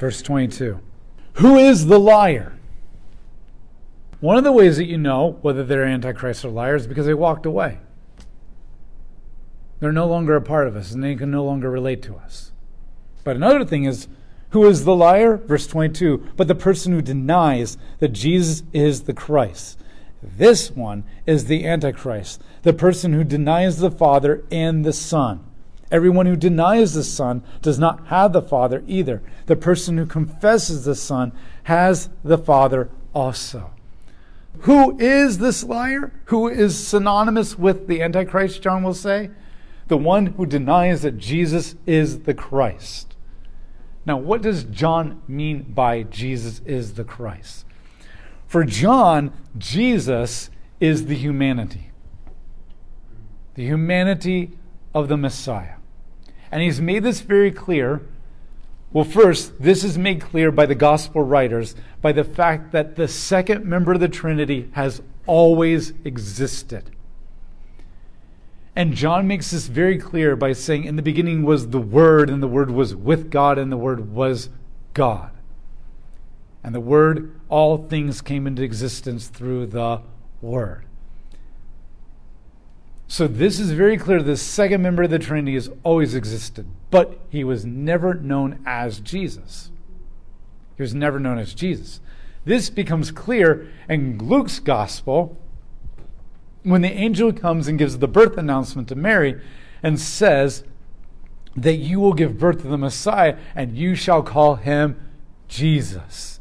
verse 22. Who is the liar? One of the ways that you know whether they're antichrist or liars is because they walked away. They're no longer a part of us and they can no longer relate to us. But another thing is, who is the liar? Verse 22 But the person who denies that Jesus is the Christ. This one is the Antichrist, the person who denies the Father and the Son. Everyone who denies the Son does not have the Father either. The person who confesses the Son has the Father also. Who is this liar? Who is synonymous with the Antichrist, John will say? The one who denies that Jesus is the Christ. Now, what does John mean by Jesus is the Christ? For John, Jesus is the humanity, the humanity of the Messiah. And he's made this very clear. Well, first, this is made clear by the gospel writers by the fact that the second member of the Trinity has always existed. And John makes this very clear by saying, In the beginning was the Word, and the Word was with God, and the Word was God. And the Word, all things came into existence through the Word. So this is very clear. The second member of the Trinity has always existed, but he was never known as Jesus. He was never known as Jesus. This becomes clear in Luke's gospel when the angel comes and gives the birth announcement to Mary and says that you will give birth to the Messiah and you shall call him Jesus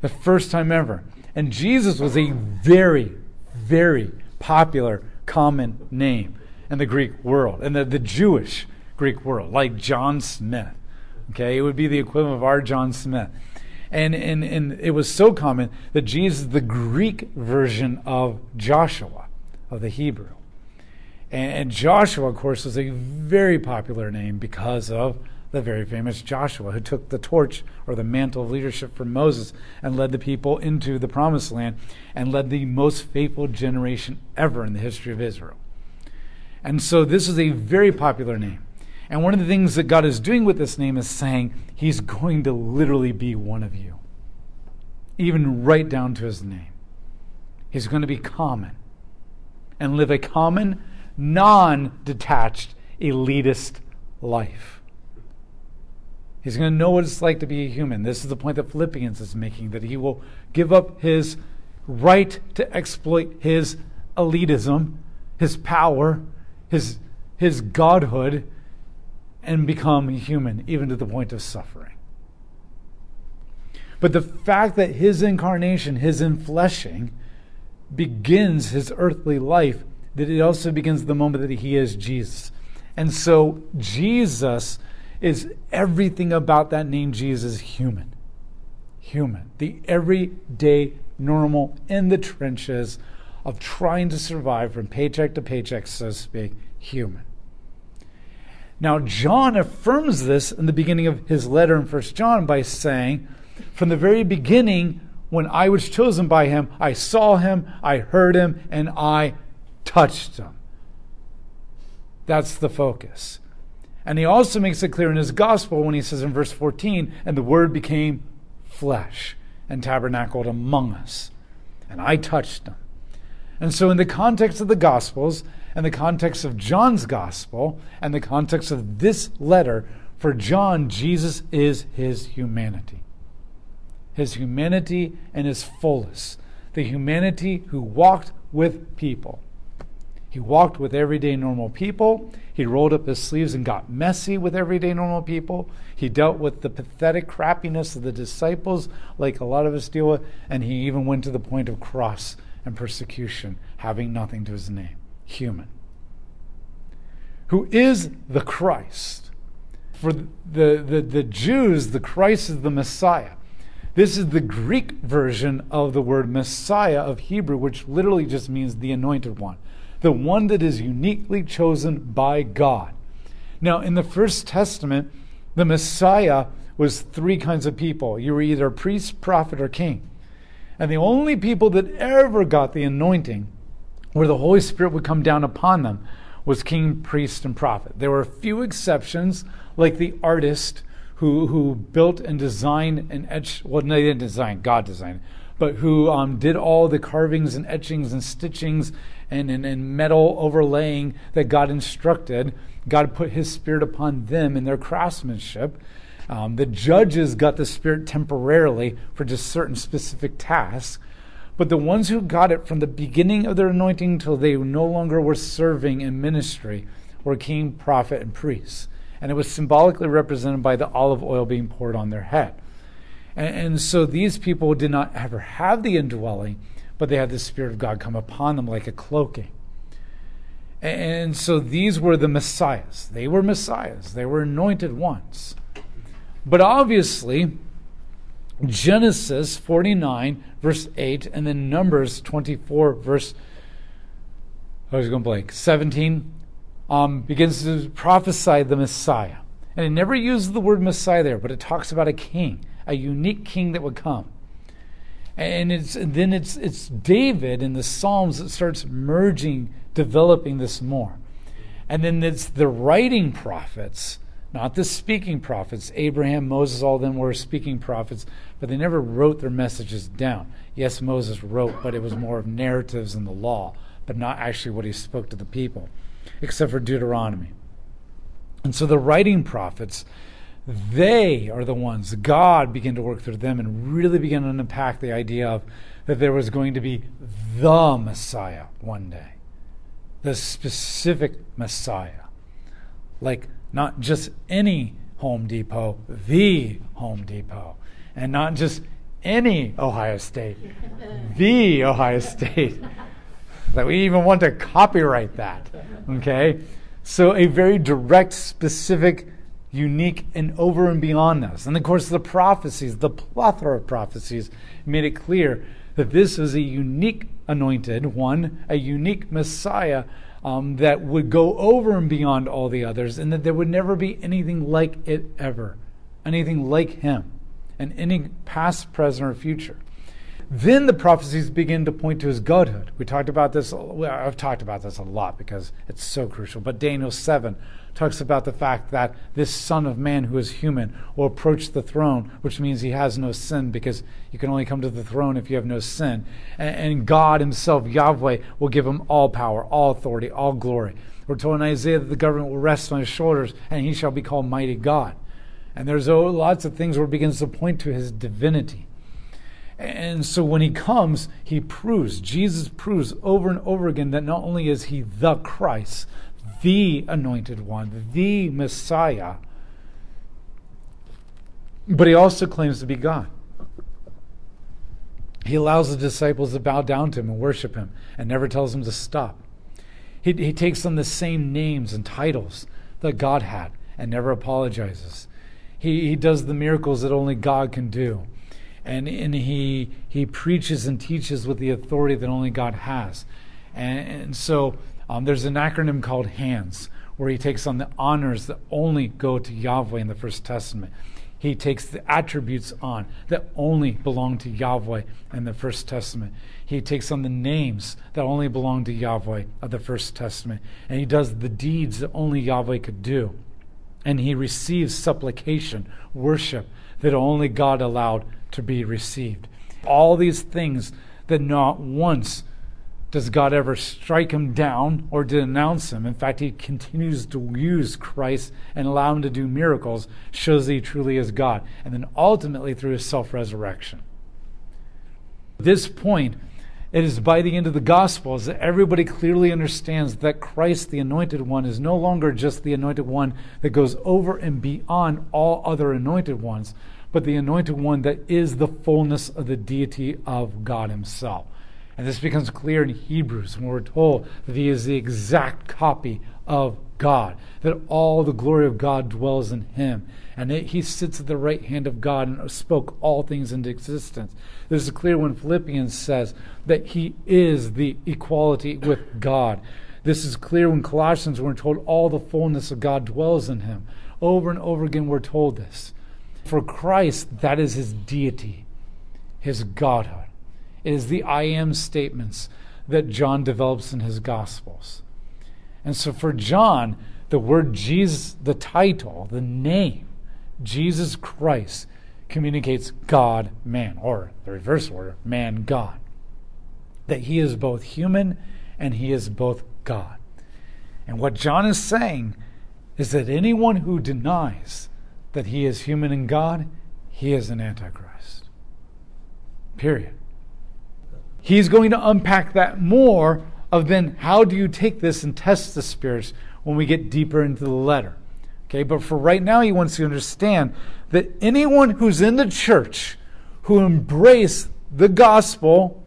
the first time ever. And Jesus was a very, very popular, common name in the Greek world, in the, the Jewish Greek world, like John Smith. Okay, it would be the equivalent of our John Smith. And, and, and it was so common that Jesus is the Greek version of Joshua, of the Hebrew. And, and Joshua, of course, was a very popular name because of the very famous Joshua, who took the torch or the mantle of leadership from Moses and led the people into the promised land and led the most faithful generation ever in the history of Israel. And so this is a very popular name. And one of the things that God is doing with this name is saying he's going to literally be one of you, even right down to his name. He's going to be common and live a common, non detached, elitist life. He's going to know what it's like to be a human. This is the point that Philippians is making that he will give up his right to exploit his elitism, his power, his, his godhood, and become human, even to the point of suffering. But the fact that his incarnation, his infleshing, begins his earthly life, that it also begins the moment that he is Jesus. And so Jesus is everything about that name Jesus human. Human. The everyday, normal, in the trenches of trying to survive from paycheck to paycheck, so to speak, human. Now, John affirms this in the beginning of his letter in 1 John by saying, From the very beginning, when I was chosen by him, I saw him, I heard him, and I touched him. That's the focus. And he also makes it clear in his gospel when he says in verse 14, and the word became flesh and tabernacled among us. And I touched him. And so, in the context of the gospels, and the context of John's gospel, and the context of this letter, for John, Jesus is his humanity. His humanity and his fullness. The humanity who walked with people. He walked with everyday normal people. He rolled up his sleeves and got messy with everyday normal people. He dealt with the pathetic crappiness of the disciples, like a lot of us deal with, and he even went to the point of cross and persecution, having nothing to his name. Human. Who is the Christ? For the, the, the Jews, the Christ is the Messiah. This is the Greek version of the word Messiah of Hebrew, which literally just means the anointed one the one that is uniquely chosen by God. Now, in the First Testament, the Messiah was three kinds of people. You were either priest, prophet, or king. And the only people that ever got the anointing, where the Holy Spirit would come down upon them, was king, priest, and prophet. There were a few exceptions, like the artist who, who built and designed and etched, well, no, they didn't design, God designed, but who um, did all the carvings and etchings and stitchings and, and, and metal overlaying that God instructed. God put his spirit upon them in their craftsmanship. Um, the judges got the spirit temporarily for just certain specific tasks. But the ones who got it from the beginning of their anointing till they no longer were serving in ministry were king, prophet, and priests. And it was symbolically represented by the olive oil being poured on their head. And, and so these people did not ever have the indwelling, but they had the Spirit of God come upon them like a cloaking. And so these were the messiahs. They were messiahs. They were anointed ones. But obviously, Genesis 49, verse 8, and then Numbers 24, verse, I was going to blank, 17, um, begins to prophesy the Messiah. And it never uses the word Messiah there, but it talks about a king, a unique king that would come. And it's and then it's it's David in the Psalms that starts merging, developing this more. And then it's the writing prophets, not the speaking prophets. Abraham, Moses, all of them were speaking prophets, but they never wrote their messages down. Yes, Moses wrote, but it was more of narratives in the law, but not actually what he spoke to the people, except for Deuteronomy. And so the writing prophets they are the ones, God began to work through them and really began to unpack the idea of that there was going to be the Messiah one day, the specific Messiah. Like not just any Home Depot, the Home Depot, and not just any Ohio State, the Ohio State. That we even want to copyright that. Okay? So, a very direct, specific unique and over and beyond us. And of course, the prophecies, the plethora of prophecies, made it clear that this was a unique anointed one, a unique Messiah um, that would go over and beyond all the others, and that there would never be anything like it ever, anything like him, and any past, present, or future. Then the prophecies begin to point to his godhood. We talked about this, I've talked about this a lot because it's so crucial. But Daniel 7 talks about the fact that this Son of Man who is human will approach the throne, which means he has no sin because you can only come to the throne if you have no sin. And, God Himself, Yahweh, will give him all power, all authority, all glory. We're told in Isaiah that the government will rest on his shoulders and he shall be called Mighty God. And there's lots of things where it begins to point to his divinity. And so when he comes, he proves, Jesus proves over and over again that not only is he the Christ, the anointed one, the Messiah, but he also claims to be God. He allows the disciples to bow down to him and worship him and never tells them to stop. He, he takes on the same names and titles that God had and never apologizes. He, he does the miracles that only God can do. And, and he, he preaches and teaches with the authority that only God has. And, and so um, there's an acronym called HANDS, where he takes on the honors that only go to Yahweh in the First Testament. He takes the attributes on that only belong to Yahweh in the First Testament. He takes on the names that only belong to Yahweh of the First Testament. And he does the deeds that only Yahweh could do. And he receives supplication, worship that only God allowed to be received. All these things that not once does God ever strike him down or denounce him. In fact, he continues to use Christ and allow him to do miracles, shows that he truly is God. And then ultimately through his self resurrection. At this point, it is by the end of the Gospels that everybody clearly understands that Christ, the anointed one, is no longer just the anointed one that goes over and beyond all other anointed ones, but the anointed one that is the fullness of the deity of God Himself. And this becomes clear in Hebrews when we're told that he is the exact copy of God, that all the glory of God dwells in him, and that he sits at the right hand of God and spoke all things into existence. This is clear when Philippians says that he is the equality with God. This is clear when Colossians, we're told all the fullness of God dwells in him. Over and over again, we're told this. For Christ, that is his deity, his godhood. It is the I am statements that John develops in his Gospels. And so for John, the word Jesus, the title, the name, Jesus Christ communicates God man, or the reverse order, man God. That he is both human and he is both God. And what John is saying is that anyone who denies that he is human and God, he is an antichrist. Period. He's going to unpack that more of then how do you take this and test the spirits when we get deeper into the letter. Okay, but for right now, he wants you to understand that anyone who's in the church who embrace the gospel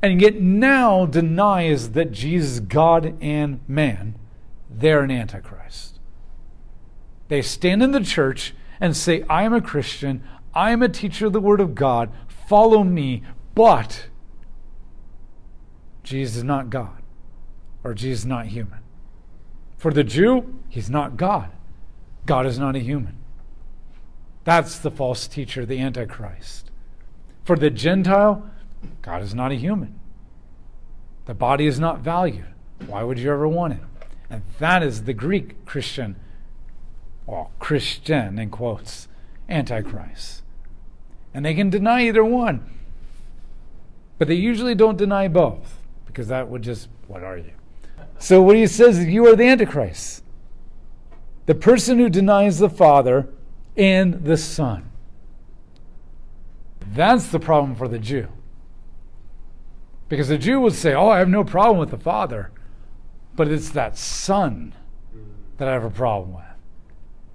and yet now denies that Jesus is God and man, they're an antichrist. They stand in the church and say, I am a Christian, I am a teacher of the Word of God, follow me, but Jesus is not God or Jesus is not human. For the Jew, he's not God. God is not a human. That's the false teacher, the Antichrist. For the Gentile, God is not a human. The body is not valued. Why would you ever want it? And that is the Greek Christian, or Christian in quotes, Antichrist. And they can deny either one. But they usually don't deny both, because that would just, what are you? So what he says is, you are the Antichrist. The person who denies the Father and the Son. That's the problem for the Jew. Because the Jew would say, Oh, I have no problem with the Father, but it's that Son that I have a problem with.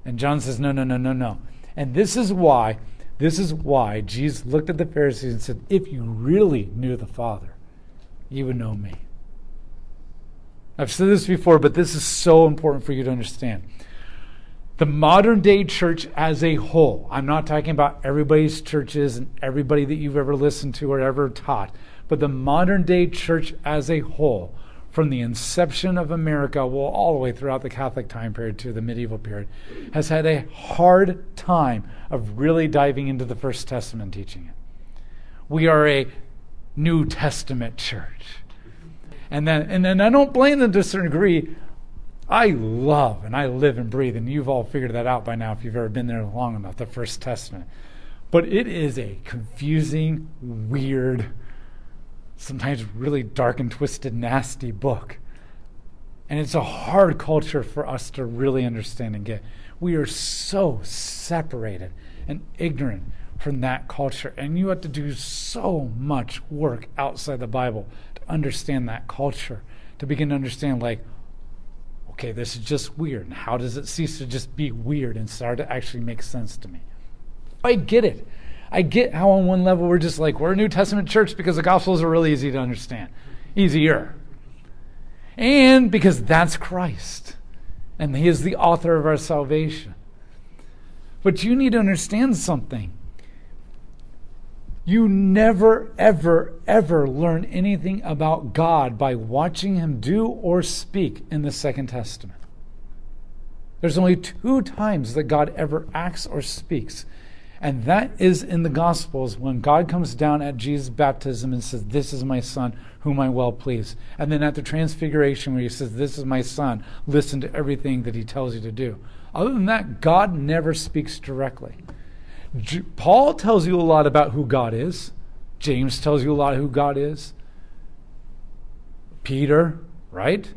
And John says, No, no, no, no, no. And this is why, this is why Jesus looked at the Pharisees and said, If you really knew the Father, you would know me. I've said this before, but this is so important for you to understand. The modern day church as a whole, I'm not talking about everybody's churches and everybody that you've ever listened to or ever taught, but the modern day church as a whole, from the inception of America, well, all the way throughout the Catholic time period to the medieval period, has had a hard time of really diving into the First Testament teaching it. We are a New Testament church. And then, and then I don't blame them to a certain degree. I love and I live and breathe, and you've all figured that out by now if you've ever been there long enough, the First Testament. But it is a confusing, weird, sometimes really dark and twisted, nasty book. And it's a hard culture for us to really understand and get. We are so separated and ignorant from that culture. And you have to do so much work outside the Bible to understand that culture, to begin to understand, like, okay, this is just weird. And how does it cease to just be weird and start to actually make sense to me? I get it. I get how, on one level, we're just like, we're a New Testament church because the Gospels are really easy to understand. Easier. And because that's Christ. And He is the author of our salvation. But you need to understand something. You never, ever, ever learn anything about God by watching Him do or speak in the Second Testament. There's only two times that God ever acts or speaks. And that is in the Gospels when God comes down at Jesus' baptism and says, This is my Son, whom I well please. And then at the Transfiguration, where he says, This is my Son, listen to everything that he tells you to do. Other than that, God never speaks directly. Paul tells you a lot about who God is. James tells you a lot who God is. Peter, right?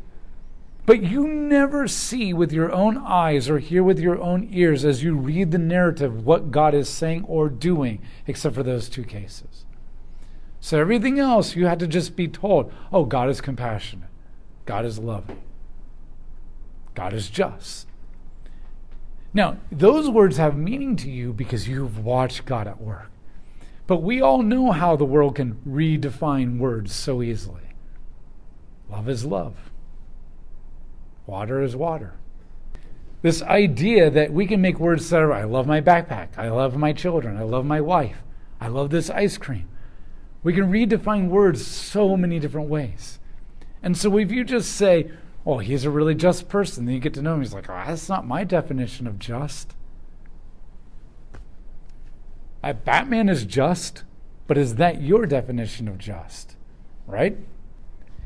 But you never see with your own eyes or hear with your own ears as you read the narrative what God is saying or doing, except for those two cases. So everything else you had to just be told oh, God is compassionate, God is loving, God is just. Now, those words have meaning to you because you've watched God at work. But we all know how the world can redefine words so easily. Love is love. Water is water. This idea that we can make words that are, I love my backpack, I love my children, I love my wife, I love this ice cream. We can redefine words so many different ways. And so if you just say, oh, he's a really just person. Then you get to know him. He's like, oh, that's not my definition of just. Batman is just, but is that your definition of just? Right?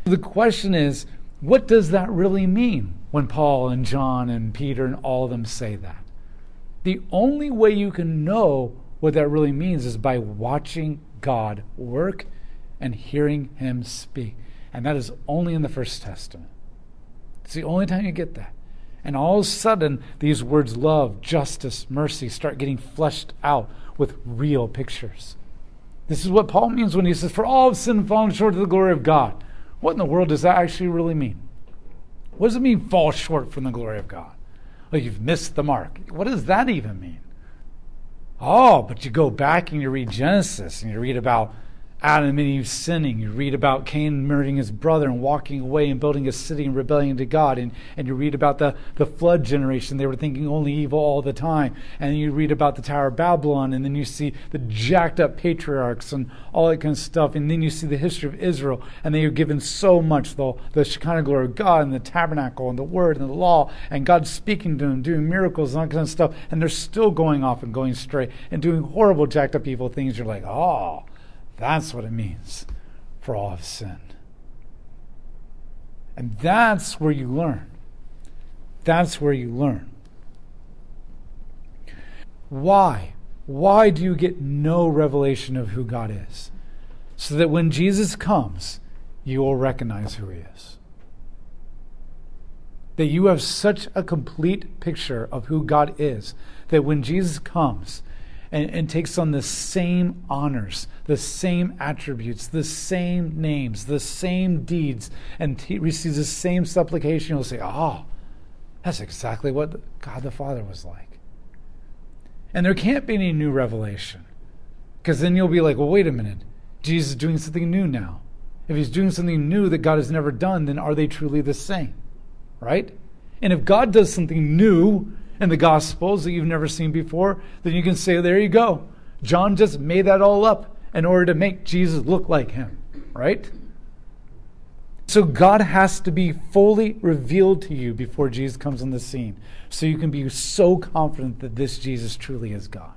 The question is, what does that really mean when Paul and John and Peter and all of them say that? The only way you can know what that really means is by watching God work and hearing Him speak. And that is only in the First Testament. It's the only time you get that. And all of a sudden, these words love, justice, mercy start getting fleshed out with real pictures. This is what Paul means when he says, For all have sinned and fallen short of the glory of God. What in the world does that actually really mean? What does it mean, fall short from the glory of God? Like you've missed the mark. What does that even mean? Oh, but you go back and you read Genesis and you read about Adam and Eve sinning. You read about Cain murdering his brother and walking away and building a city in rebellion to God. And, and you read about the, the flood generation. They were thinking only evil all the time. And you read about the Tower of Babylon. And then you see the jacked up patriarchs and all that kind of stuff. And then you see the history of Israel. And they are given so much the, the Shekinah glory of God and the tabernacle and the word and the law. And God speaking to them, doing miracles and all that kind of stuff. And they're still going off and going straight and doing horrible, jacked up evil things. You're like, oh that's what it means for all have sinned. And that's where you learn. That's where you learn. Why? Why do you get no revelation of who God is? So that when Jesus comes, you will recognize who he is. That you have such a complete picture of who God is that when Jesus comes, and, and takes on the same honors, the same attributes, the same names, the same deeds, and he receives the same supplication, you'll say, Oh, that's exactly what God the Father was like. And there can't be any new revelation. Because then you'll be like, Well, wait a minute. Jesus is doing something new now. If he's doing something new that God has never done, then are they truly the same? Right? And if God does something new in the Gospels that you've never seen before, then you can say, there you go. John just made that all up in order to make Jesus look like him, right? So God has to be fully revealed to you before Jesus comes on the scene. So you can be so confident that this Jesus truly is God.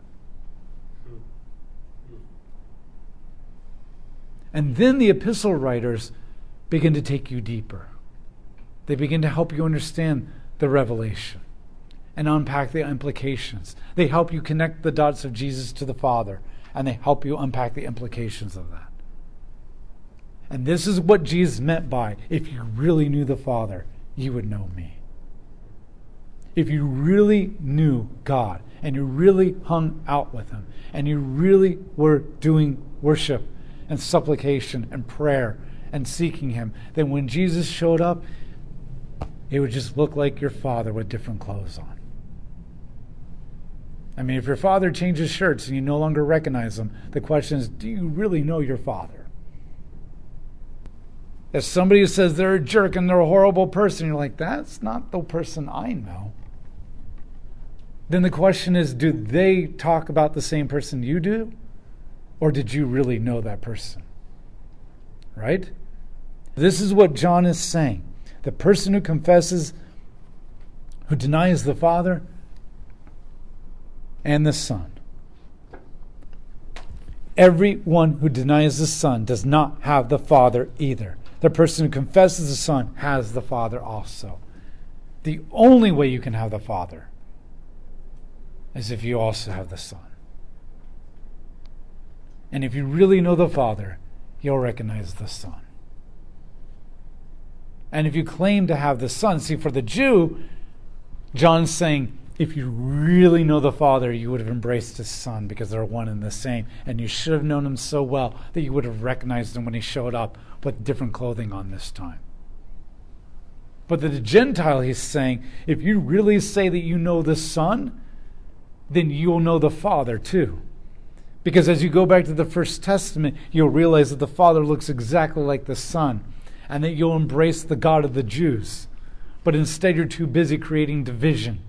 And then the epistle writers begin to take you deeper. They begin to help you understand the revelation and unpack the implications. They help you connect the dots of Jesus to the Father, and they help you unpack the implications of that. And this is what Jesus meant by if you really knew the Father, you would know me. If you really knew God and you really hung out with Him and you really were doing worship and supplication and prayer and seeking Him, then when Jesus showed up, it would just look like your Father with different clothes on. I mean, if your father changes shirts and you no longer recognize him, the question is do you really know your father? If somebody says they're a jerk and they're a horrible person, you're like, that's not the person I know. Then the question is do they talk about the same person you do? Or did you really know that person? Right? This is what John is saying. The person who confesses, who denies the Father, and the Son. Everyone who denies the Son does not have the Father either. The person who confesses the Son has the Father also. The only way you can have the Father is if you also have the Son. And if you really know the Father, you'll recognize the Son. And if you claim to have the Son, see, for the Jew, John's saying, if you really know the Father, you would have embraced his Son because they're one and the same. And you should have known him so well that you would have recognized him when he showed up with different clothing on this time. But the Gentile, he's saying, if you really say that you know the Son, then you'll know the Father too. Because as you go back to the First Testament, you'll realize that the Father looks exactly like the Son, and that you'll embrace the God of the Jews. But instead, you're too busy creating division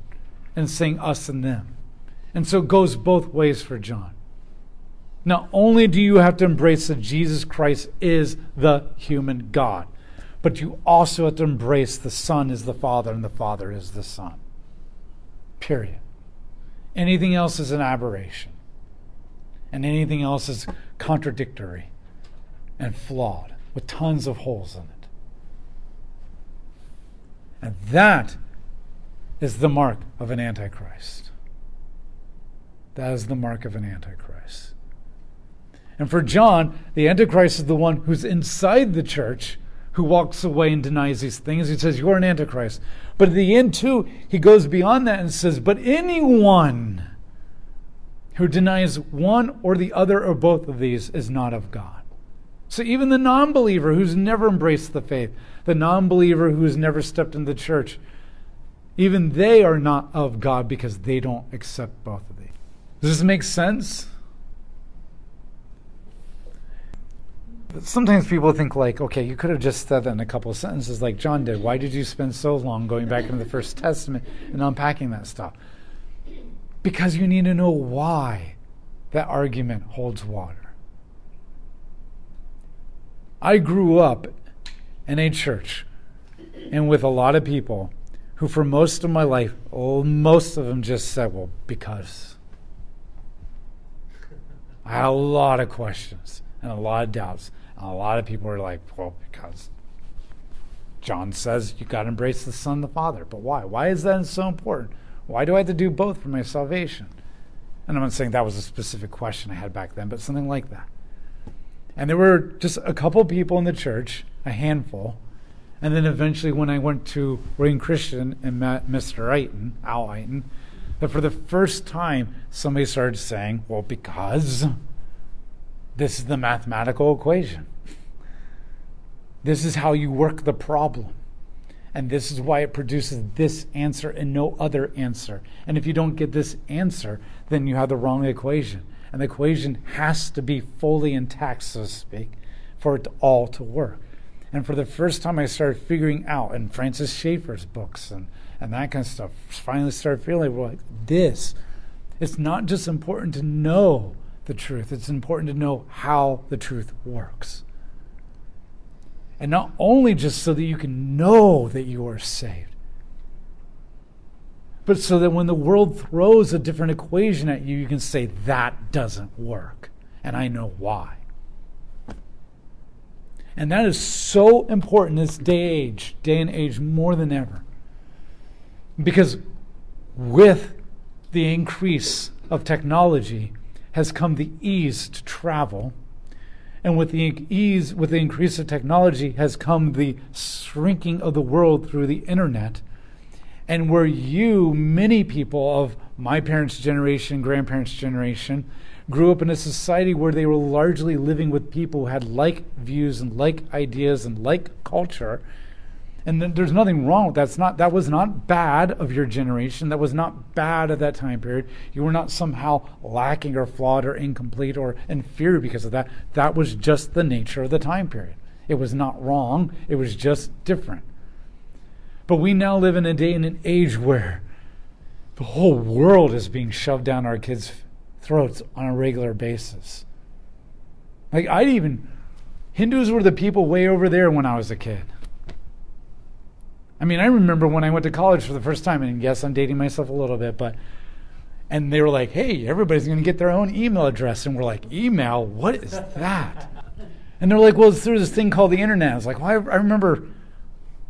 and saying us and them. And so it goes both ways for John. Not only do you have to embrace that Jesus Christ is the human God, but you also have to embrace the Son is the Father and the Father is the Son. Period. Anything else is an aberration. And anything else is contradictory and flawed with tons of holes in it. And that is the mark of an antichrist. That is the mark of an Antichrist. And for John, the Antichrist is the one who's inside the church who walks away and denies these things. He says, You're an Antichrist. But at the end, too, he goes beyond that and says, But anyone who denies one or the other or both of these is not of God. So even the non believer who's never embraced the faith, the non believer who's never stepped into the church, even they are not of God because they don't accept both of these. Does this make sense? Sometimes people think like, okay, you could have just said that in a couple of sentences like John did. Why did you spend so long going back into the First Testament and unpacking that stuff? Because you need to know why that argument holds water. I grew up in a church and with a lot of people who, for most of my life, oh, most of them just said, well, because. I had a lot of questions and a lot of doubts. And a lot of people were like, well, because John says you got to embrace the Son and the Father. But why? Why is that so important? Why do I have to do both for my salvation? And I'm not saying that was a specific question I had back then, but something like that. And there were just a couple people in the church, a handful, and then eventually, when I went to Wayne Christian and met Mr. Eiton, Al Eiton, that for the first time, somebody started saying, well, because this is the mathematical equation. This is how you work the problem. And this is why it produces this answer and no other answer. And if you don't get this answer, then you have the wrong equation. And the equation has to be fully intact, so to speak, for it all to work. And for the first time, I started figuring out, in Francis Schaeffer's books and, and that kind of stuff, finally started feeling like this. It's not just important to know the truth, it's important to know how the truth works. And not only just so that you can know that you are saved, but so that when the world throws a different equation at you, you can say, that doesn't work. And I know why. And that is so important this day age, day and age more than ever. Because with the increase of technology has come the ease to travel. And with the ease, with the increase of technology has come the shrinking of the world through the internet. And where you, many people of my parents' generation, grandparents' generation, grew up in a society where they were largely living with people who had like views and like ideas and like culture. And there's nothing wrong with that. That's not, that was not bad of your generation. That was not bad at that time period. You were not somehow lacking or flawed or incomplete or inferior because of that. That was just the nature of the time period. It was not wrong, it was just different. But we now live in a day and an age where the whole world is being shoved down our kids' throats on a regular basis. Like, I'd even, Hindus were the people way over there when I was a kid. I mean, I remember when I went to college for the first time, and yes, I'm dating myself a little bit, but, and they were like, hey, everybody's going to get their own email address. And we're like, email? What is that? And they're like, well, it's through this thing called the internet. I was like, well, I, I remember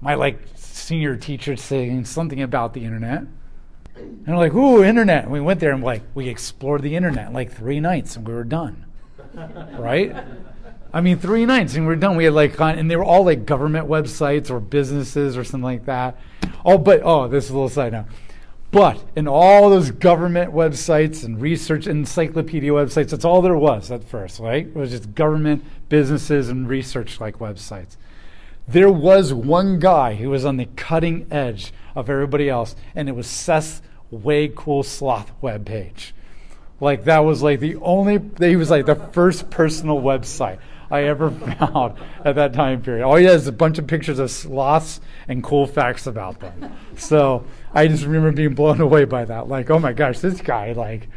my like senior teacher saying something about the internet. And we're like, ooh, internet. And we went there and like we explored the internet like three nights and we were done. right? I mean, three nights and we are done. We had like, and they were all like government websites or businesses or something like that. Oh, but oh, this is a little side note. But in all those government websites and research encyclopedia websites, that's all there was at first, right? It was just government, businesses, and research like websites. There was one guy who was on the cutting edge of everybody else, and it was Seth's Way Cool Sloth webpage. Like that was like the only he was like the first personal website I ever found at that time period. All he has is a bunch of pictures of sloths and cool facts about them. So I just remember being blown away by that. Like, oh my gosh, this guy like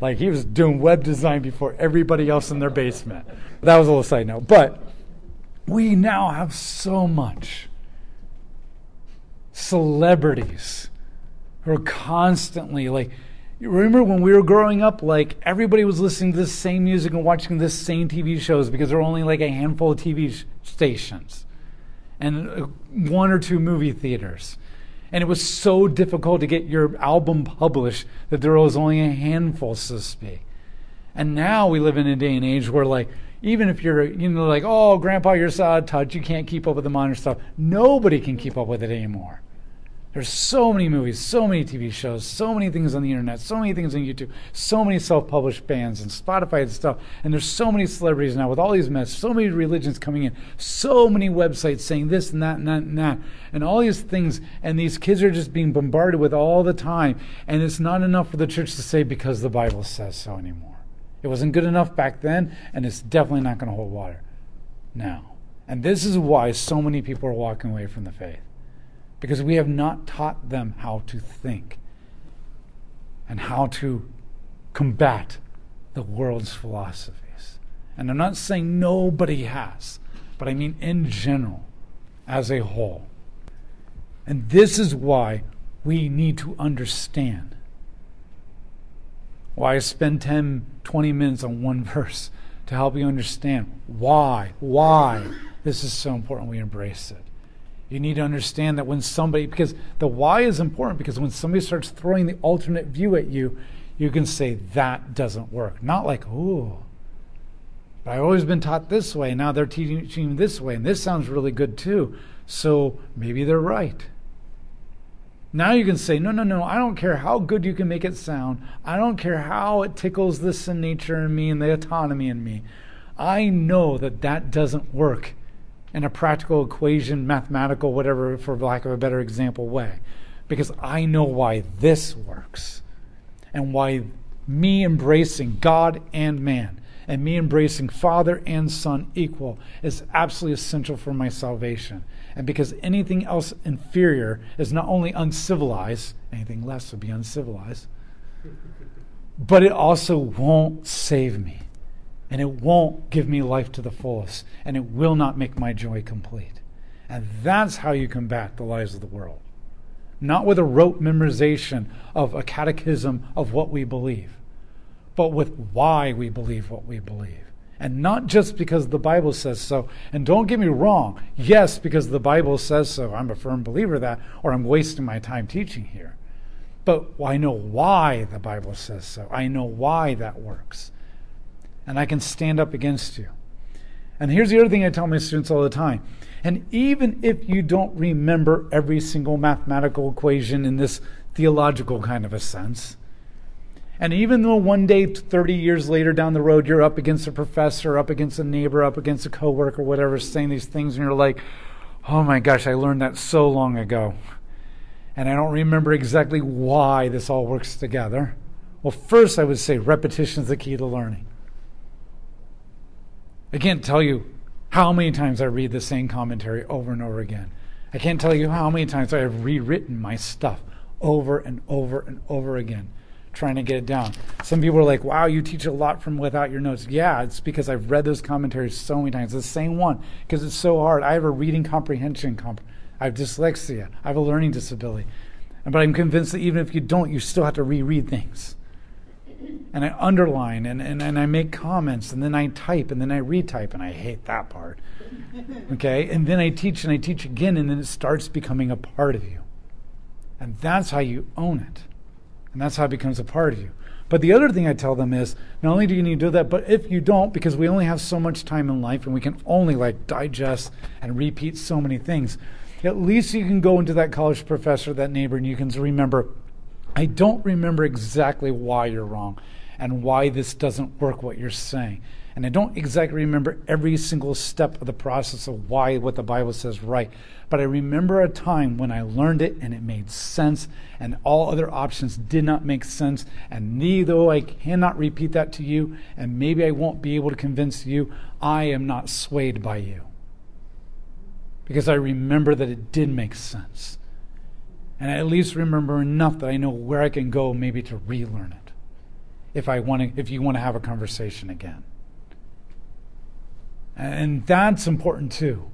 like he was doing web design before everybody else in their basement. That was a little side note. But we now have so much celebrities who are constantly like you remember when we were growing up like everybody was listening to the same music and watching the same tv shows because there were only like a handful of tv sh- stations and uh, one or two movie theaters And it was so difficult to get your album published that there was only a handful, so to speak. And now we live in a day and age where, like, even if you're, you know, like, oh, grandpa, you're out touch, you can't keep up with the modern stuff. Nobody can keep up with it anymore. There's so many movies, so many TV shows, so many things on the internet, so many things on YouTube, so many self-published bands and Spotify and stuff. And there's so many celebrities now with all these mess, so many religions coming in, so many websites saying this and that and that and that, and all these things. And these kids are just being bombarded with all the time. And it's not enough for the church to say because the Bible says so anymore. It wasn't good enough back then, and it's definitely not going to hold water now. And this is why so many people are walking away from the faith because we have not taught them how to think and how to combat the world's philosophies. And I'm not saying nobody has, but I mean in general, as a whole. And this is why we need to understand. Why spend 10, 20 minutes on one verse to help you understand why, why this is so important we embrace it. You need to understand that when somebody, because the why is important, because when somebody starts throwing the alternate view at you, you can say that doesn't work. Not like, ooh, but I've always been taught this way. Now they're teaching this way, and this sounds really good too. So maybe they're right. Now you can say, no, no, no, I don't care how good you can make it sound. I don't care how it tickles the sin nature in me and the autonomy in me. I know that that doesn't work in a practical equation, mathematical, whatever, for lack of a better example, way. Because I know why this works and why me embracing God and man and me embracing Father and Son equal is absolutely essential for my salvation. And because anything else inferior is not only uncivilized, anything less would be uncivilized, but it also won't save me and it won't give me life to the fullest, and it will not make my joy complete. And that's how you combat the lies of the world. Not with a rote memorization of a catechism of what we believe, but with why we believe what we believe. And not just because the Bible says so. And don't get me wrong, yes, because the Bible says so. I'm a firm believer of that, or I'm wasting my time teaching here. But I know why the Bible says so. I know why that works and I can stand up against you. And here's the other thing I tell my students all the time. And even if you don't remember every single mathematical equation in this theological kind of a sense, and even though one day, 30 years later down the road, you're up against a professor, up against a neighbor, up against a coworker, whatever, saying these things, and you're like, oh my gosh, I learned that so long ago. And I don't remember exactly why this all works together. Well, first, I would say repetition is the key to learning. I can't tell you how many times I read the same commentary over and over again. I can't tell you how many times I have rewritten my stuff over and over and over again, trying to get it down. Some people are like, wow, you teach a lot from without your notes. Yeah, it's because I've read those commentaries so many times. The same one, because it's so hard. I have a reading comprehension, comp- I have dyslexia, I have a learning disability. But I'm convinced that even if you don't, you still have to reread things and I underline and, and, and I make comments and then I type and then I retype and I hate that part. Okay? And then I teach and I teach again and then it starts becoming a part of you. And that's how you own it. And that's how it becomes a part of you. But the other thing I tell them is not only do you need to do that, but if you don't, because we only have so much time in life and we can only like digest and repeat so many things, at least you can go into that college professor, that neighbor, and you can remember I don't remember exactly why you're wrong and why this doesn't work, what you're saying. And I don't exactly remember every single step of the process of why what the Bible says right. But I remember a time when I learned it and it made sense, and all other options did not make sense. And neither I cannot repeat that to you, and maybe I won't be able to convince you, I am not swayed by you. Because I remember that it did make sense and I at least remember enough that I know where I can go maybe to relearn it if I want to, if you want to have a conversation again. And that's important too.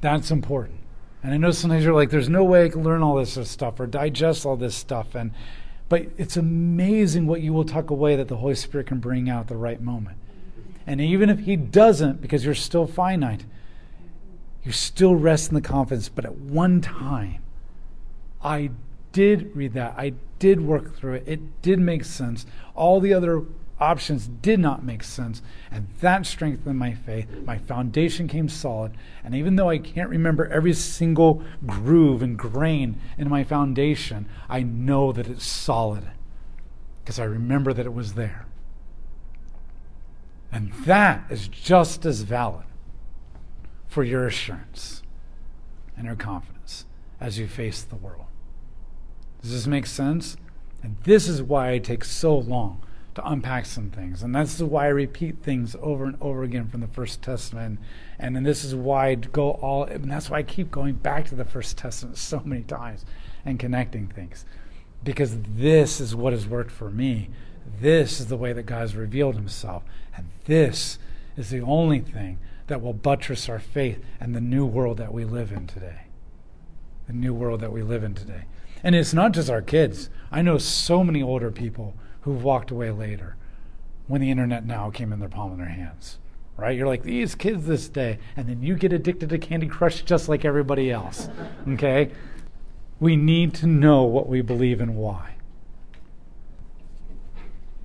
That's important. And I know sometimes you're like, there's no way I can learn all this stuff or digest all this stuff. And but it's amazing what you will tuck away that the Holy Spirit can bring out the right moment. And even if He doesn't, because you're still finite, you still rest in the confidence. But at one time, I did read that. I did work through it. It did make sense. All the other options did not make sense. And that strengthened my faith. My foundation came solid. And even though I can't remember every single groove and grain in my foundation, I know that it's solid because I remember that it was there. And that is just as valid for your assurance and your confidence as you face the world. Does this make sense? And this is why it takes so long to unpack some things. And that's why I repeat things over and over again from the First Testament. And then this is why I go all, and that's why I keep going back to the First Testament so many times and connecting things. Because this is what has worked for me. This is the way that God has revealed himself. And this is the only thing that will buttress our faith and the new world that we live in today. The new world that we live in today. And it's not just our kids. I know so many older people who've walked away later when the internet now came in their palm of their hands. Right? You're like, these kids this day. And then you get addicted to Candy Crush just like everybody else. Okay? We need to know what we believe and why.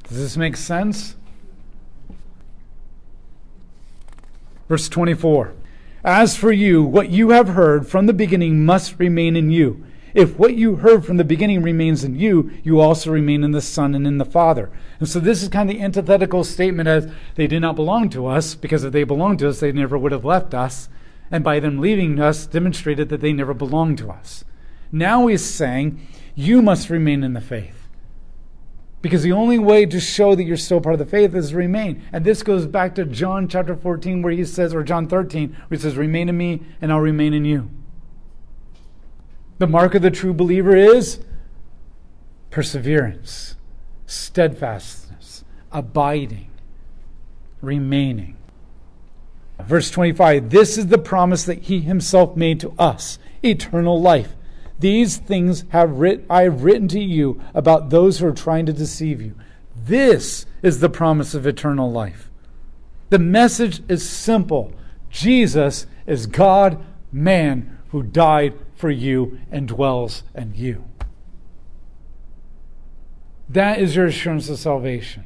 Does this make sense? Verse 24 As for you, what you have heard from the beginning must remain in you. If what you heard from the beginning remains in you, you also remain in the Son and in the Father. And so this is kind of the antithetical statement as they did not belong to us, because if they belonged to us, they never would have left us. And by them leaving us, demonstrated that they never belonged to us. Now he's saying, you must remain in the faith. Because the only way to show that you're still part of the faith is to remain. And this goes back to John chapter 14, where he says, or John 13, where he says, Remain in me, and I'll remain in you. The mark of the true believer is perseverance, steadfastness, abiding, remaining. Verse 25 This is the promise that he himself made to us eternal life. These things have writ- I have written to you about those who are trying to deceive you. This is the promise of eternal life. The message is simple Jesus is God, man, who died for you and dwells in you. That is your assurance of salvation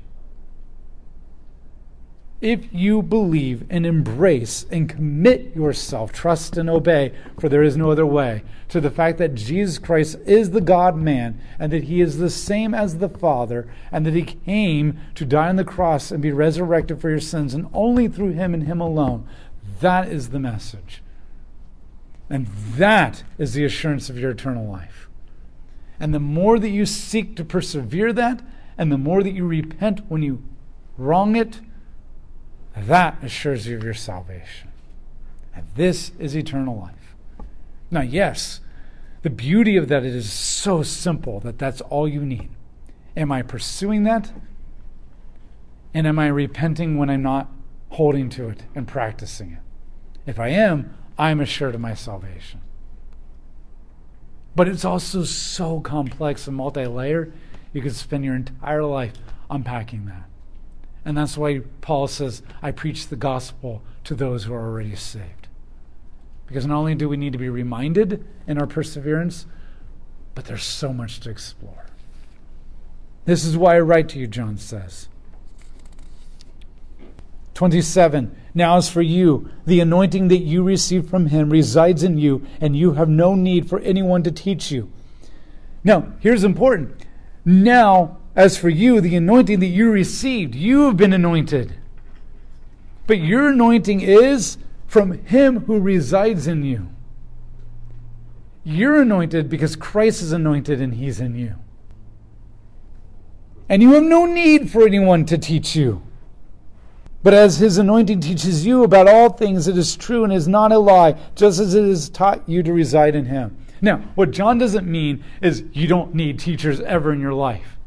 if you believe and embrace and commit yourself, trust and obey, for there is no other way, to the fact that Jesus Christ is the God man and that he is the same as the Father and that he came to die on the cross and be resurrected for your sins and only through him and him alone, that is the message. And that is the assurance of your eternal life. And the more that you seek to persevere that, and the more that you repent when you wrong it, that assures you of your salvation. And this is eternal life. Now, yes, the beauty of that is so simple that that's all you need. Am I pursuing that? And am I repenting when I'm not holding to it and practicing it? If I am, I'm assured of my salvation. But it's also so complex and multi layered, you could spend your entire life unpacking that. And that's why Paul says, I preach the gospel to those who are already saved. Because not only do we need to be reminded in our perseverance, but there's so much to explore. This is why I write to you, John says. 27. Now, as for you, the anointing that you received from him resides in you, and you have no need for anyone to teach you. Now, here's important. Now, as for you, the anointing that you received, you have been anointed. But your anointing is from him who resides in you. You're anointed because Christ is anointed and he's in you. And you have no need for anyone to teach you. But as his anointing teaches you about all things, it is true and is not a lie, just as it has taught you to reside in him. Now, what John doesn't mean is you don't need teachers ever in your life.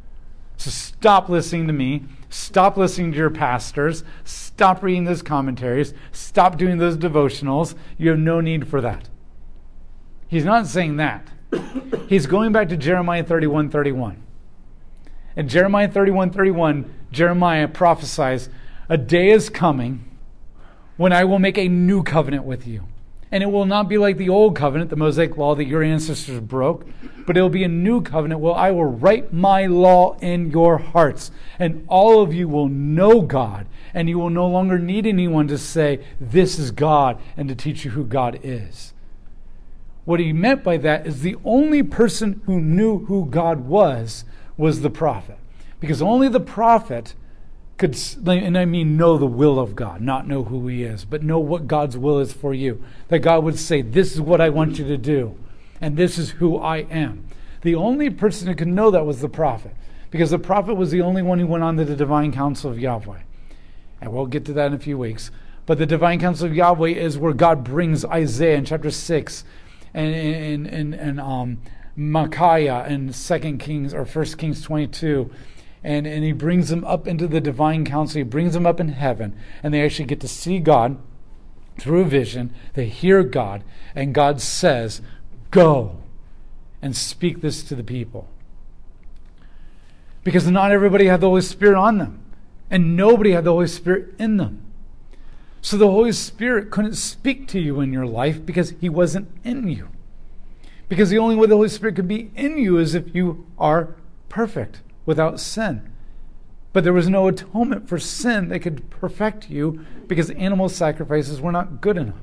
So stop listening to me. Stop listening to your pastors. Stop reading those commentaries. Stop doing those devotionals. You have no need for that. He's not saying that. He's going back to Jeremiah 31 31. In Jeremiah 31 31, Jeremiah prophesies, A day is coming when I will make a new covenant with you And it will not be like the old covenant, the Mosaic law that your ancestors broke, but it will be a new covenant where I will write my law in your hearts. And all of you will know God, and you will no longer need anyone to say, This is God, and to teach you who God is. What he meant by that is the only person who knew who God was was the prophet. Because only the prophet could, and I mean know the will of God, not know who He is, but know what God's will is for you. That God would say, This is what I want you to do, and this is who I am. The only person who could know that was the prophet, because the prophet was the only one who went on to the divine council of Yahweh. And we'll get to that in a few weeks. But the divine council of Yahweh is where God brings Isaiah in chapter 6 and, and, and, and um, Micaiah in 2 Kings or 1 Kings 22 and, and he brings them up into the divine council. He brings them up in heaven, and they actually get to see God through vision. They hear God, and God says, Go and speak this to the people. Because not everybody had the Holy Spirit on them, and nobody had the Holy Spirit in them. So the Holy Spirit couldn't speak to you in your life because he wasn't in you. Because the only way the Holy Spirit could be in you is if you are perfect without sin. But there was no atonement for sin that could perfect you because animal sacrifices were not good enough.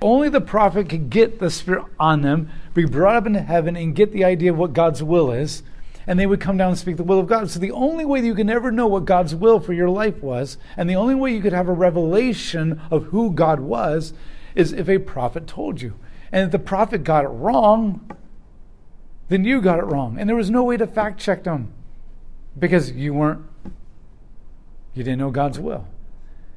Only the prophet could get the Spirit on them, be brought up into heaven, and get the idea of what God's will is, and they would come down and speak the will of God. So the only way that you can ever know what God's will for your life was, and the only way you could have a revelation of who God was, is if a prophet told you. And if the prophet got it wrong, then you got it wrong. And there was no way to fact check them because you weren't, you didn't know God's will.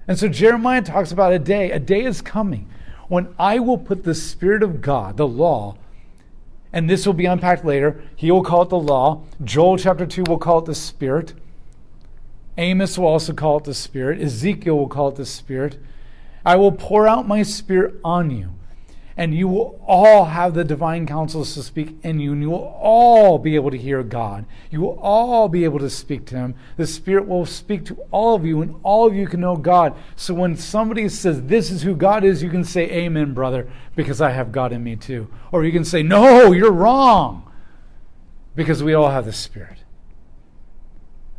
And so Jeremiah talks about a day, a day is coming when I will put the Spirit of God, the law, and this will be unpacked later. He will call it the law. Joel chapter 2 will call it the Spirit. Amos will also call it the Spirit. Ezekiel will call it the Spirit. I will pour out my Spirit on you and you will all have the divine counsels to speak in you, and you will all be able to hear God. You will all be able to speak to Him. The Spirit will speak to all of you, and all of you can know God. So when somebody says, This is who God is, you can say, Amen, brother, because I have God in me too. Or you can say, No, you're wrong, because we all have the Spirit.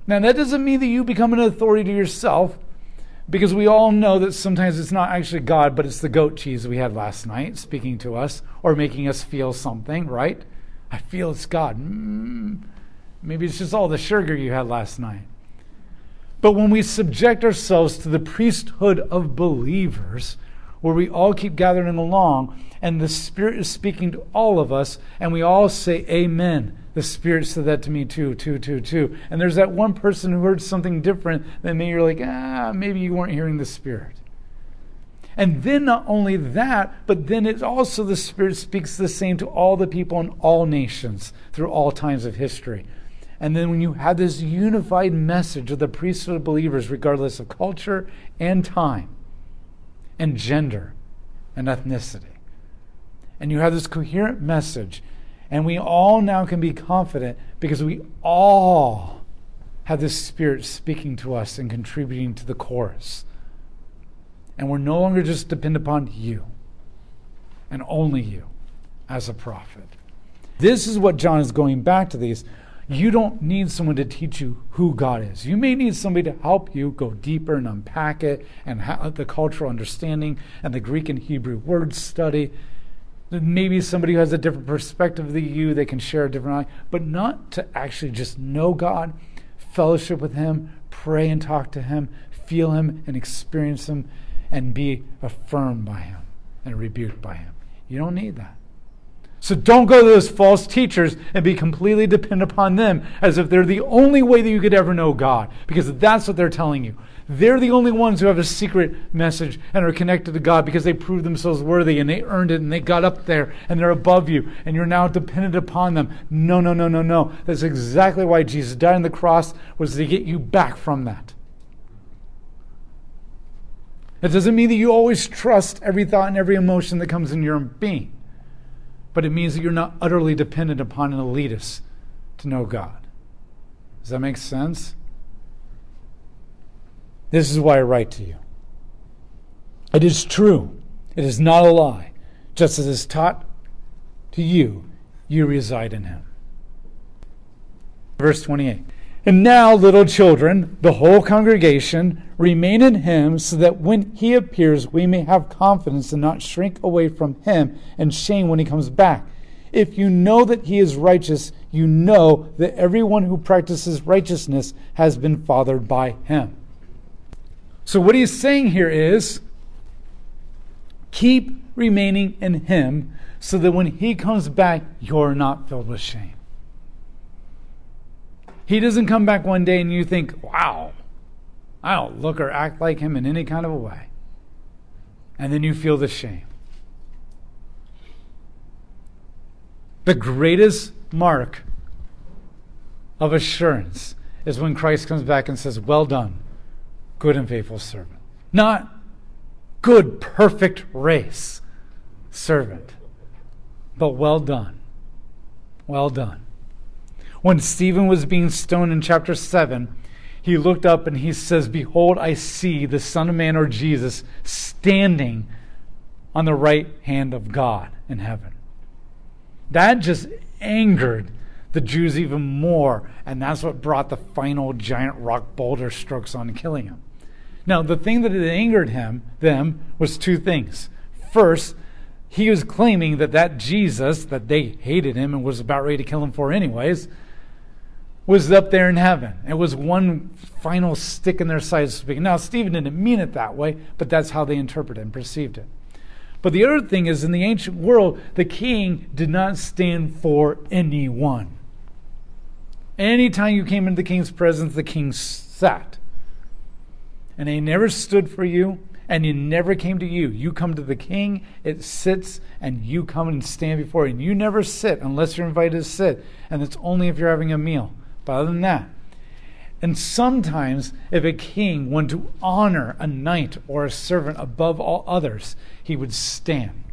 Now, that doesn't mean that you become an authority to yourself. Because we all know that sometimes it's not actually God, but it's the goat cheese we had last night speaking to us or making us feel something, right? I feel it's God. Mm, maybe it's just all the sugar you had last night. But when we subject ourselves to the priesthood of believers, where we all keep gathering along, and the Spirit is speaking to all of us, and we all say, Amen. The Spirit said that to me too, too, too, too. And there's that one person who heard something different than me. You're like, ah, maybe you weren't hearing the Spirit. And then not only that, but then it's also the Spirit speaks the same to all the people in all nations through all times of history. And then when you have this unified message of the priesthood of believers, regardless of culture and time and gender and ethnicity, and you have this coherent message and we all now can be confident because we all have this Spirit speaking to us and contributing to the chorus. And we're no longer just dependent upon you and only you as a prophet. This is what John is going back to these. You don't need someone to teach you who God is. You may need somebody to help you go deeper and unpack it and the cultural understanding and the Greek and Hebrew word study maybe somebody who has a different perspective than you, they can share a different life, but not to actually just know God, fellowship with Him, pray and talk to Him, feel Him and experience Him, and be affirmed by Him and rebuked by Him. You don't need that. So don't go to those false teachers and be completely dependent upon them as if they're the only way that you could ever know God, because that's what they're telling you. They're the only ones who have a secret message and are connected to God because they proved themselves worthy and they earned it and they got up there and they're above you and you're now dependent upon them. No, no, no, no, no. That's exactly why Jesus died on the cross was to get you back from that. It doesn't mean that you always trust every thought and every emotion that comes in your being, but it means that you're not utterly dependent upon an elitist to know God. Does that make sense? This is why I write to you. It is true. It is not a lie. Just as is taught to you, you reside in him. Verse 28. And now, little children, the whole congregation, remain in him, so that when he appears, we may have confidence and not shrink away from him and shame when he comes back. If you know that he is righteous, you know that everyone who practices righteousness has been fathered by him. So, what he's saying here is keep remaining in him so that when he comes back, you're not filled with shame. He doesn't come back one day and you think, wow, I don't look or act like him in any kind of a way. And then you feel the shame. The greatest mark of assurance is when Christ comes back and says, Well done, good and faithful servant. Not good, perfect race servant, but well done. Well done. When Stephen was being stoned in chapter 7, he looked up and he says, Behold, I see the Son of Man or Jesus standing on the right hand of God in heaven. That just angered the Jews even more, and that's what brought the final giant rock boulder strokes on killing him. Now, the thing that angered him, them, was two things. First, he was claiming that that Jesus, that they hated him and was about ready to kill him for anyways, was up there in heaven. It was one final stick in their side, so. Now, Stephen didn't mean it that way, but that's how they interpreted and perceived it. But the other thing is, in the ancient world, the king did not stand for anyone. Anytime you came into the king's presence, the king sat. And he never stood for you, and he never came to you. You come to the king, it sits, and you come and stand before. And you never sit unless you're invited to sit, and it's only if you're having a meal. But other than that, and sometimes, if a king wanted to honor a knight or a servant above all others, he would stand.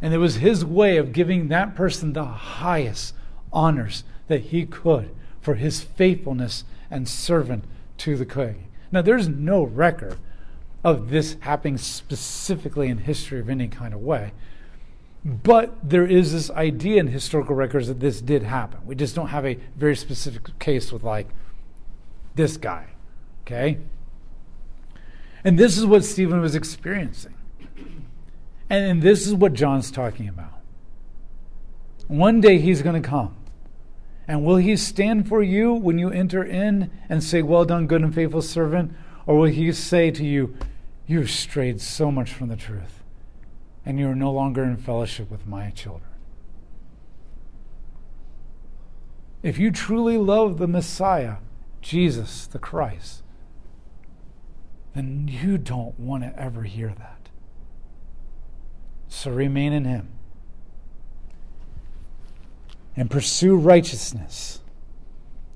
And it was his way of giving that person the highest honors that he could for his faithfulness and servant to the king. Now, there's no record of this happening specifically in history of any kind of way. But there is this idea in historical records that this did happen. We just don't have a very specific case with like this guy. Okay? And this is what Stephen was experiencing. And, and this is what John's talking about. One day he's going to come. And will he stand for you when you enter in and say, Well done, good and faithful servant? Or will he say to you, You've strayed so much from the truth? And you are no longer in fellowship with my children. If you truly love the Messiah, Jesus the Christ, then you don't want to ever hear that. So remain in Him and pursue righteousness.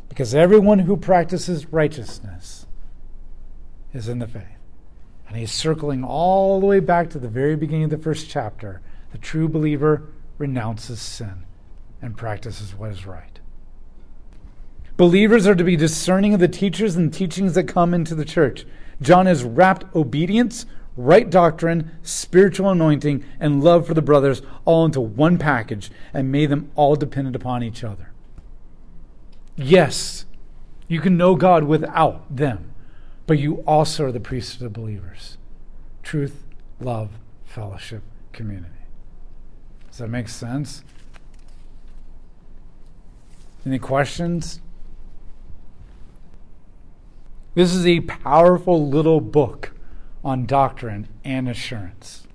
Because everyone who practices righteousness is in the faith. And he's circling all the way back to the very beginning of the first chapter. The true believer renounces sin and practices what is right. Believers are to be discerning of the teachers and teachings that come into the church. John has wrapped obedience, right doctrine, spiritual anointing, and love for the brothers all into one package and made them all dependent upon each other. Yes, you can know God without them but you also are the priesthood of the believers truth, love, fellowship, community. Does that make sense? Any questions? This is a powerful little book on doctrine and assurance.